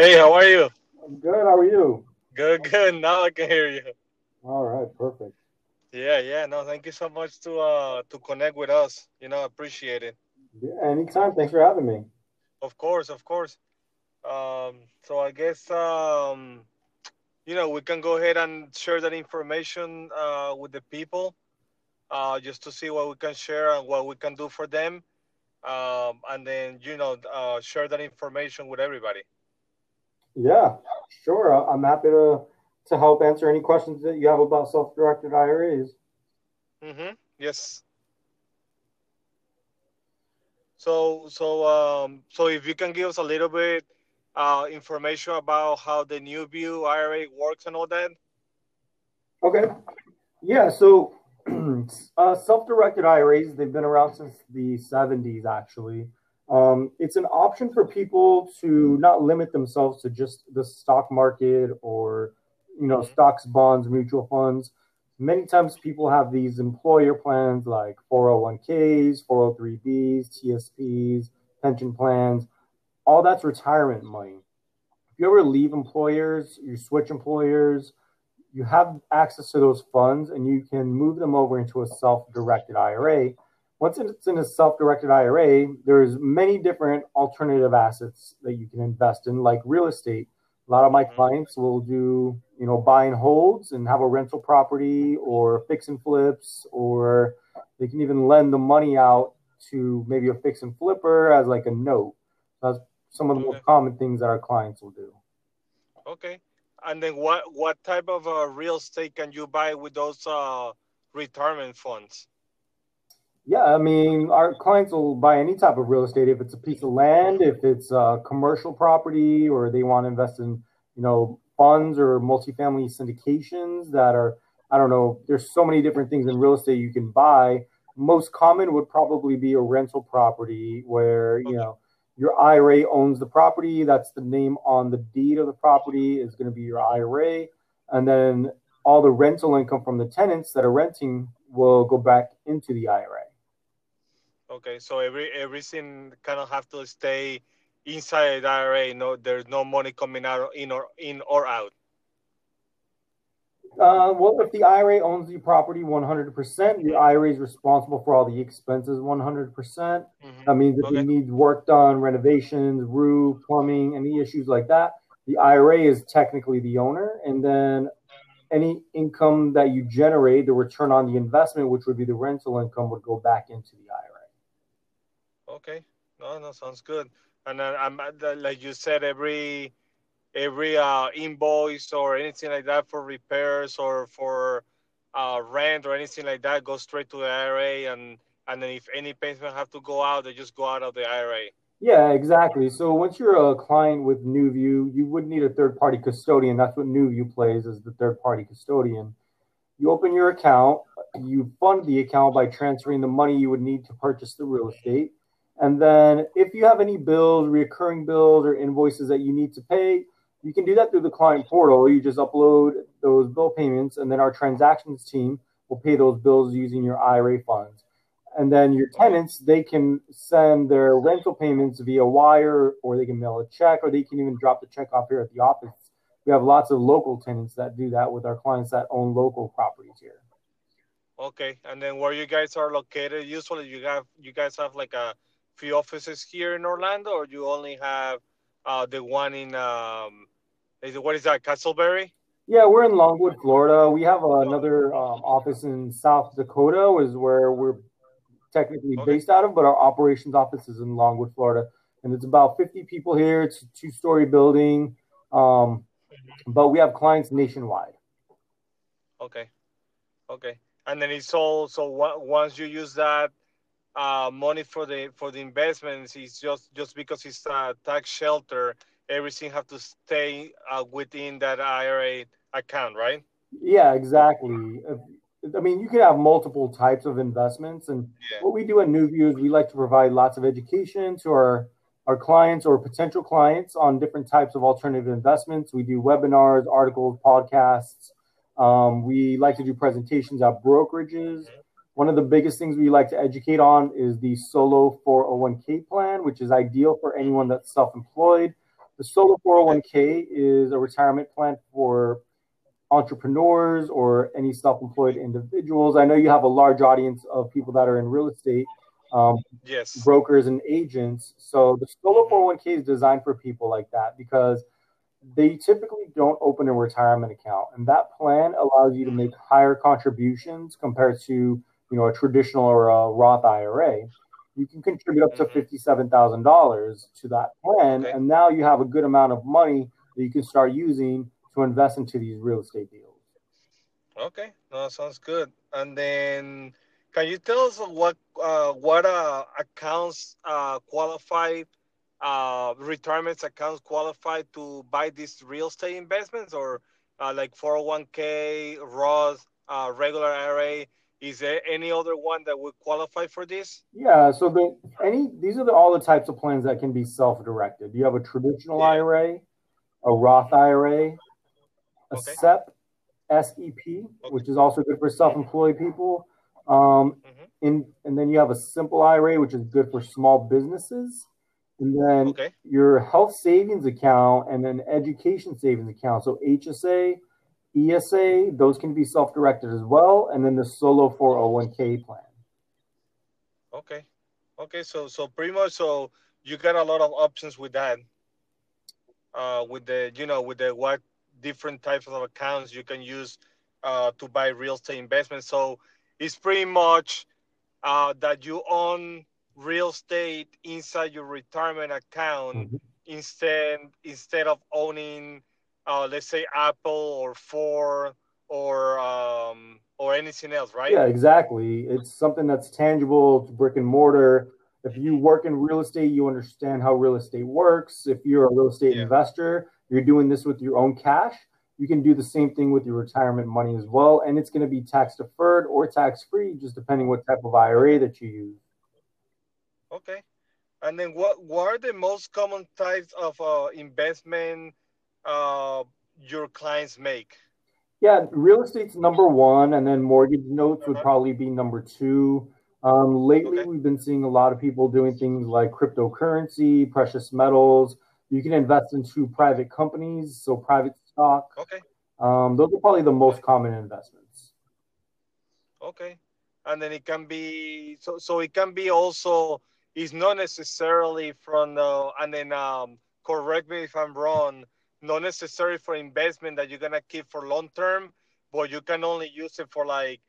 Hey, how are you? I'm good. How are you? Good, good. Now I can hear you. All right, perfect. Yeah, yeah. No, thank you so much to uh to connect with us. You know, appreciate it. Yeah, anytime. Thanks for having me. Of course, of course. Um, so I guess um, you know, we can go ahead and share that information uh, with the people, uh, just to see what we can share and what we can do for them, um, and then you know, uh, share that information with everybody. Yeah, sure. I'm happy to to help answer any questions that you have about self-directed IRAs. Mm-hmm. Yes. So, so, um, so if you can give us a little bit uh, information about how the NuView IRA works and all that. Okay. Yeah. So, uh, self-directed IRAs they've been around since the 70s. Actually, um, it's an option for people to not limit themselves to just the stock market or you know stocks, bonds, mutual funds. Many times people have these employer plans like 401ks, 403bs, TSPs, pension plans. All that's retirement money. If you ever leave employers, you switch employers, you have access to those funds and you can move them over into a self-directed IRA. Once it's in a self-directed IRA, there's many different alternative assets that you can invest in, like real estate. A lot of my clients will do, you know, buy and holds and have a rental property or fix and flips, or they can even lend the money out to maybe a fix and flipper as like a note. That's some of the Okay. most common things that our clients will do. Okay. And then what what type of uh, real estate can you buy with those uh, retirement funds? Yeah, I mean, our clients will buy any type of real estate if it's a piece of land, if it's a commercial property, or they want to invest in, you know, funds or multifamily syndications that are, I don't know, there's so many different things in real estate you can buy. Most common would probably be a rental property where, you know, your IRA owns the property, that's the name on the deed of the property is going to be your IRA, and then all the rental income from the tenants that are renting will go back into the IRA. Okay, so every everything kind of have to stay inside the IRA. No, there's no money coming out in or in or out. Uh, well, if the IRA owns the property 100%, the IRA is responsible for all the expenses 100%. Mhm. That means if Okay. it needs work done, renovations, roof, plumbing, any issues like that, the IRA is technically the owner. And then any income that you generate, the return on the investment, which would be the rental income, would go back into the IRA. Okay, no, no, sounds good. And then I'm like you said, every every uh, invoice or anything like that for repairs or for uh, rent or anything like that goes straight to the IRA, and and then if any payments have to go out, they just go out of the IRA. Yeah, exactly. So once you're a client with NuView, you would need a third-party custodian. That's what NuView plays as the third-party custodian. You open your account, you fund the account by transferring the money you would need to purchase the real estate. And then if you have any bills, recurring bills or invoices that you need to pay, you can do that through the client portal. You just upload those bill payments and then our transactions team will pay those bills using your IRA funds. And then your tenants, they can send their rental payments via wire or they can mail a check or they can even drop the check off here at the office. We have lots of local tenants that do that with our clients that own local properties here. Okay, and then where you guys are located, usually you have you guys have like a few offices here in Orlando, or you only have uh, the one in um, is it, what is that, Casselberry? Yeah, we're in Longwood, Florida. We have another um, office in South Dakota, is where we're technically Okay. based out of, but our operations office is in Longwood, Florida, and it's about 50 people here. It's a two-story building, um, but we have clients nationwide. Okay, okay, and then it's all so once you use that uh, money for the for the investments, is just just because it's a tax shelter, everything have to stay uh, within that IRA account, right? Yeah, exactly. I mean, you can have multiple types of investments, and Yeah. what we do at NuView is we like to provide lots of education to our our clients or potential clients on different types of alternative investments. We do webinars, articles, podcasts. Um, we like to do presentations at brokerages. One of the biggest things we like to educate on is the solo 401k plan, which is ideal for anyone that's self employed. The solo 401k is a retirement plan for entrepreneurs or any self-employed individuals. I know you have a large audience of people that are in real estate, um, yes, brokers and agents. So the solo 401k is designed for people like that because they typically don't open a retirement account, and that plan allows you to make higher contributions compared to you know a traditional or a Roth IRA. You can contribute up to mm-hmm. fifty-seven thousand dollars to that plan, okay. and now you have a good amount of money that you can start using to invest into these real estate deals. Okay, no, sounds good. And then, can you tell us what uh, what uh, accounts uh, qualify, uh, retirement accounts qualify to buy these real estate investments, or uh, like 401k, Roth, uh, regular IRA? Is there any other one that would qualify for this? Yeah, so the any these are the, all the types of plans that can be self-directed. You have a traditional yeah. IRA, a Roth IRA, a okay. SEP, SEP, okay. which is also good for self-employed people. Um, mm-hmm. in, and then you have a simple IRA, which is good for small businesses. And then okay. your health savings account and then education savings account. So HSA, ESA, those can be self-directed as well. And then the solo 401k plan. Okay. Okay. So, so pretty much, so you got a lot of options with that. Uh, with the, you know, with the what different types of accounts you can use uh, to buy real estate investments. So it's pretty much uh, that you own real estate inside your retirement account mm-hmm. instead instead of owning, uh, let's say, Apple or Ford or um, or anything else, right? Yeah, exactly. It's something that's tangible, it's brick and mortar. If you work in real estate, you understand how real estate works. If you're a real estate yeah. investor, you're doing this with your own cash, you can do the same thing with your retirement money as well. And it's going to be tax deferred or tax free, just depending what type of IRA that you use. Okay. And then what, what are the most common types of uh, investment uh, your clients make? Yeah, real estate's number one, and then mortgage notes would probably be number two. Um, lately, okay. we've been seeing a lot of people doing things like cryptocurrency, precious metals, you can invest into private companies, so private stock. Okay. Um, those are probably the most common investments. Okay, and then it can be so. So it can be also. is not necessarily from the. And then um, correct me if I'm wrong. Not necessary for investment that you're gonna keep for long term, but you can only use it for like,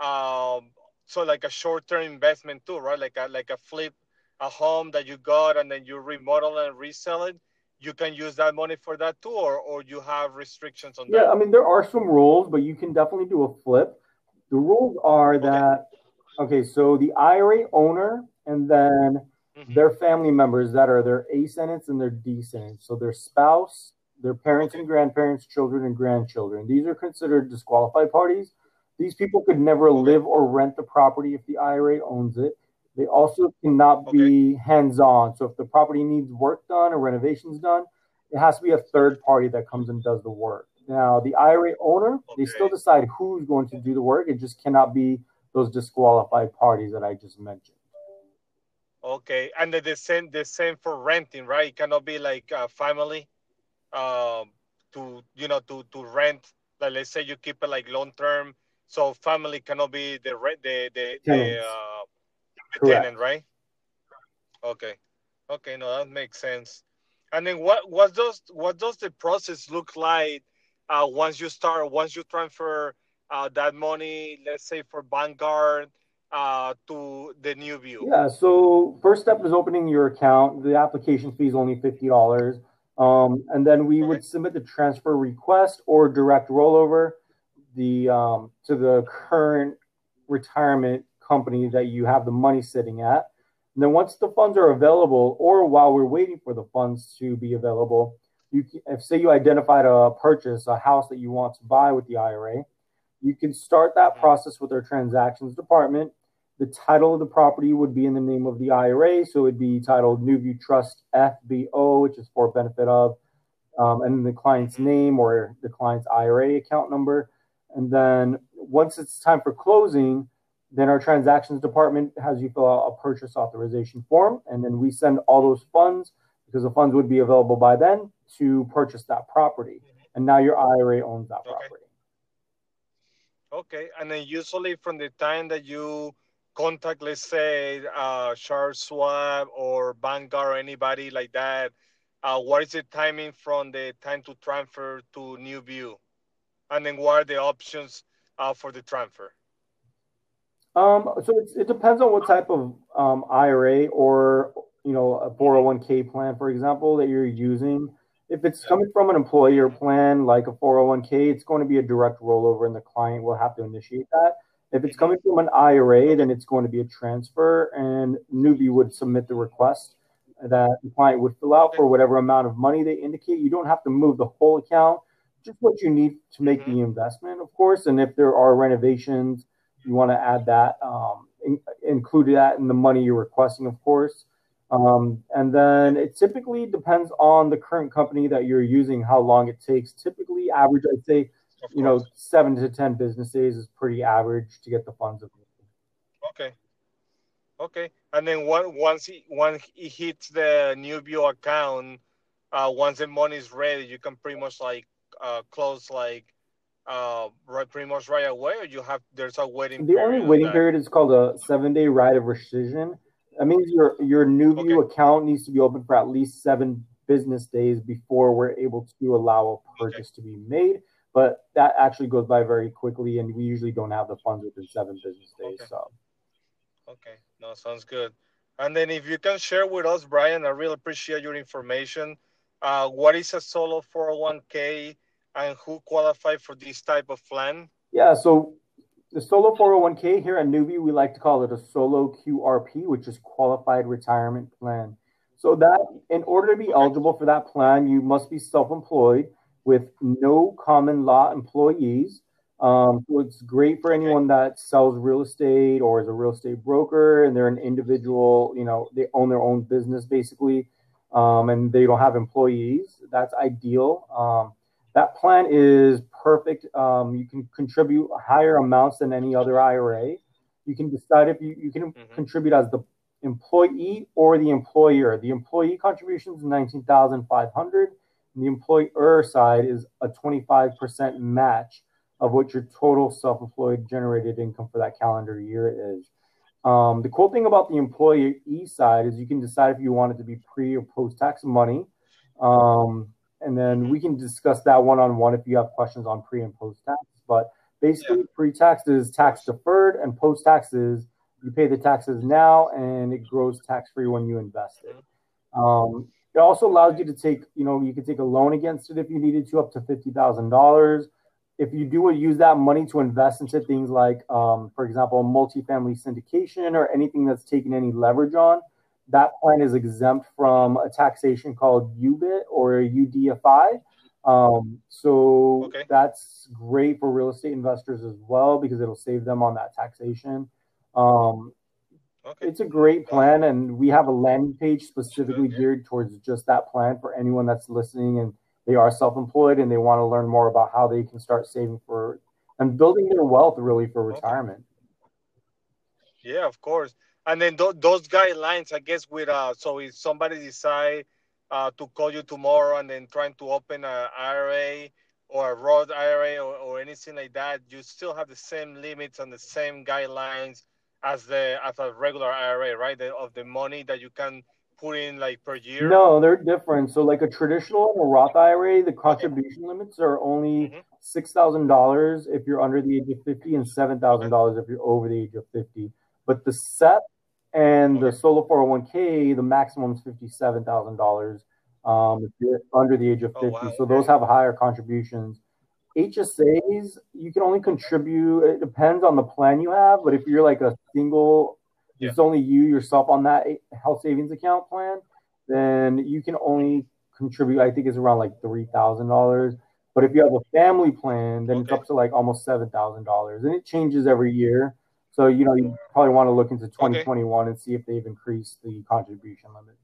um, so like a short term investment too, right? Like a like a flip, a home that you got and then you remodel and resell it you can use that money for that too, or, or you have restrictions on yeah, that? Yeah, I mean, there are some rules, but you can definitely do a flip. The rules are that, okay, so the IRA owner and then mm-hmm. their family members that are their ascendants and their descendants. So their spouse, their parents and grandparents, children and grandchildren. These are considered disqualified parties. These people could never live or rent the property if the IRA owns it. They also cannot okay. be hands on. So if the property needs work done or renovations done, it has to be a third party that comes and does the work. Now, the IRA owner, okay. they still decide who's going to do the work. It just cannot be those disqualified parties that I just mentioned. Okay, and the, the same the same for renting, right? It cannot be like a family, um, to you know to to rent. Like let's say you keep it like long term, so family cannot be the the the, the uh, tenant, right? Okay. Okay, no, that makes sense. And then what what does what does the process look like uh, once you start once you transfer uh, that money, let's say for Vanguard uh, to the NuView? Yeah. So first step is opening your account. The application fee is only fifty dollars, um, and then we would submit the transfer request or direct rollover the um, to the current retirement company that you have the money sitting at. And then once the funds are available, or while we're waiting for the funds to be available, you can, if say you identified a purchase, a house that you want to buy with the IRA, you can start that process with our transactions department. The title of the property would be in the name of the IRA, so it'd be titled NuView Trust FBO, which is for benefit of, um, and the client's name or the client's IRA account number. And then once it's time for closing, then our transactions department has you fill out a purchase authorization form, and then we send all those funds because the funds would be available by then to purchase that property. And now your IRA owns that property. Okay. okay. And then usually from the time that you contact, let's say, uh, Charles Schwab or Vanguard or anybody like that, uh, what is the timing from the time to transfer to NuView? And then what are the options uh, for the transfer? Um, so it depends on what type of um, IRA or you know a 401k plan, for example, that you're using. If it's coming from an employer plan like a 401k, it's going to be a direct rollover, and the client will have to initiate that. If it's coming from an IRA, then it's going to be a transfer, and NuView would submit the request that the client would fill out for whatever amount of money they indicate. You don't have to move the whole account, just what you need to make mm-hmm. the investment, of course. And if there are renovations, you want to add that, um, in, include that in the money you're requesting, of course. Um, and then it typically depends on the current company that you're using, how long it takes. Typically, average, I'd say, you know, seven to 10 business days is pretty average to get the funds. Okay. Okay. And then one, once he, once he hits the NuView account, uh, once the money is ready, you can pretty much like uh, close like uh, right, pretty much right away, or you have there's a waiting. Period. The only waiting period is called a seven day right of rescission. That means your your NuView okay. account needs to be open for at least seven business days before we're able to allow a purchase okay. to be made. But that actually goes by very quickly, and we usually don't have the funds within seven business days. Okay. So, okay, no, sounds good. And then if you can share with us, Brian, I really appreciate your information. Uh, what is a solo 401k, and who qualify for this type of plan? Yeah, so the solo 401k here at NuView, we like to call it a solo QRP, which is qualified retirement plan. So that in order to be eligible for that plan, you must be self-employed with no common law employees. Um, so it's great for anyone that sells real estate or is a real estate broker and they're an individual, you know, they own their own business basically, um, and they don't have employees. That's ideal. Um, that plan is perfect. Um, you can contribute higher amounts than any other IRA. You can decide if you, you can mm-hmm. contribute as the employee or the employer. The employee contribution is 19500 and the employer side is a 25% match of what your total self-employed generated income for that calendar year is. Um, the cool thing about the employee side is you can decide if you want it to be pre or post-tax money. Um, and then we can discuss that one on one if you have questions on pre and post tax. But basically, yeah. pre tax is tax deferred, and post tax is you pay the taxes now and it grows tax free when you invest it. Um, it also allows you to take, you know, you can take a loan against it if you needed to, up to fifty thousand dollars. If you do use that money to invest into things like, um, for example, multifamily syndication or anything that's taken any leverage on, that plan is exempt from a taxation called UBIT or UDFI. Um, so okay. that's great for real estate investors as well because it'll save them on that taxation. Um, okay. It's a great plan, and we have a landing page specifically geared towards just that plan for anyone that's listening and they are self-employed and they want to learn more about how they can start saving for and building their wealth really for retirement. Yeah, of course and then th- those guidelines, I guess, with uh, so if somebody decide uh, to call you tomorrow and then trying to open a IRA or a Roth IRA or, or anything like that, you still have the same limits and the same guidelines as the as a regular IRA, right? The, of the money that you can put in like per year. No, they're different. So like a traditional and a Roth IRA, the contribution okay. limits are only mm-hmm. six thousand dollars if you're under the age of fifty and seven thousand dollars if you're over the age of fifty. But the SEP and the solo 401k, the maximum is fifty-seven thousand um, dollars if you're under the age of fifty. Oh, wow. So those have higher contributions. HSAs, you can only contribute. It depends on the plan you have, but if you're like a single, yeah. it's only you yourself on that health savings account plan, then you can only contribute. I think it's around like three thousand dollars. But if you have a family plan, then okay. it's up to like almost seven thousand dollars, and it changes every year. So, you know, you probably want to look into 2021 okay. and see if they've increased the contribution limits.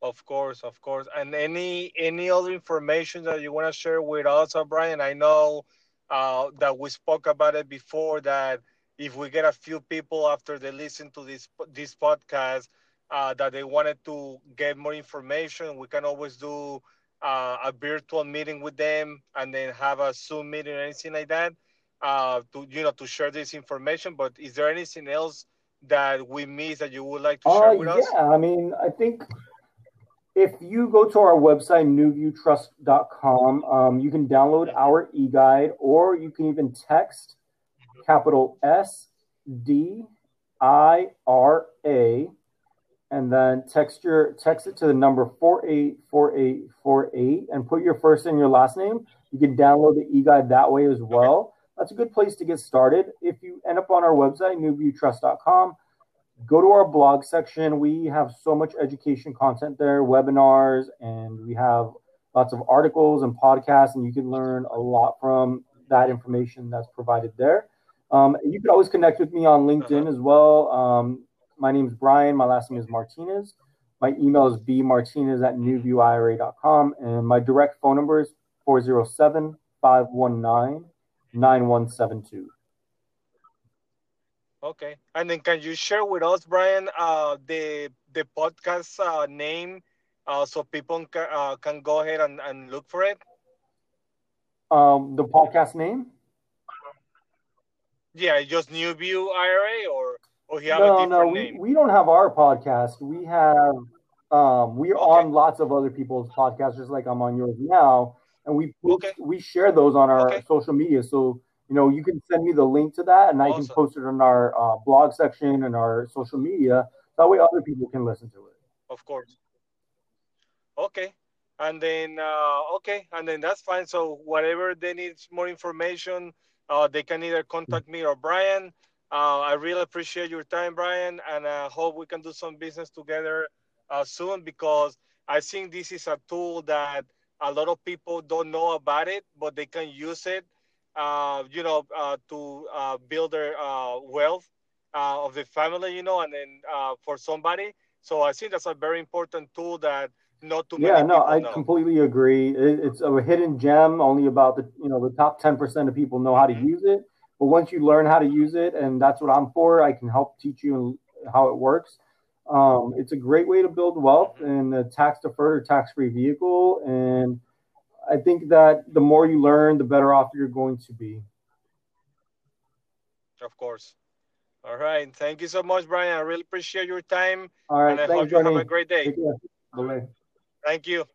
Of course, of course. And any any other information that you want to share with us, Brian? I know uh, that we spoke about it before that if we get a few people after they listen to this this podcast, uh, that they wanted to get more information, we can always do uh, a virtual meeting with them and then have a Zoom meeting or anything like that uh, to you know to share this information. But is there anything else that we missed that you would like to share uh, with yeah, us? Yeah, I mean, I think if you go to our website, nuviewtrust.com, um, you can download our e guide or you can even text capital S D I R A and then text your text it to the number 484848 and put your first and your last name. You can download the e guide that way as well. That's a good place to get started. If you end up on our website, nuviewtrust.com, go to our blog section. We have so much education content there, webinars, and we have lots of articles and podcasts, and you can learn a lot from that information that's provided there. Um, you can always connect with me on LinkedIn uh-huh. as well. Um, my name is Brian. My last name is Martinez. My email is bmartinez at nuviewira.com, and my direct phone number is 407 519 9172. Okay, and then can you share with us, Brian, uh, the the podcast uh, name, uh, so people can, uh, can go ahead and, and look for it? Um, the podcast name? Yeah, just NuView IRA, or or you have no, a different no, we, name? we don't have our podcast. We have um, we're okay. on lots of other people's podcasts, just like I'm on yours now, and we okay. we share those on our okay. social media. So you know, you can send me the link to that, and awesome. I can post it on our uh, blog section and our social media. That way, other people can listen to it. Of course. Okay, and then uh, okay, and then that's fine. So whatever they need more information, uh, they can either contact me or Brian. Uh, I really appreciate your time, Brian, and I hope we can do some business together uh, soon because I think this is a tool that a lot of people don't know about it, but they can use it uh, you know, uh, to uh, build their uh, wealth uh, of the family, you know, and then uh, for somebody. So I think that's a very important tool that not too yeah, no, I know. completely agree. it's a hidden gem. Only about the you know the top ten percent of people know how to mm-hmm. use it. But once you learn how to use it, and that's what I'm for, I can help teach you how it works. Um, it's a great way to build wealth in a tax deferred or tax free vehicle, and I think that the more you learn, the better off you're going to be. Of course. All right. Thank you so much, Brian. I really appreciate your time. All right. And I Thanks, hope you have a great day. Bye. Thank you.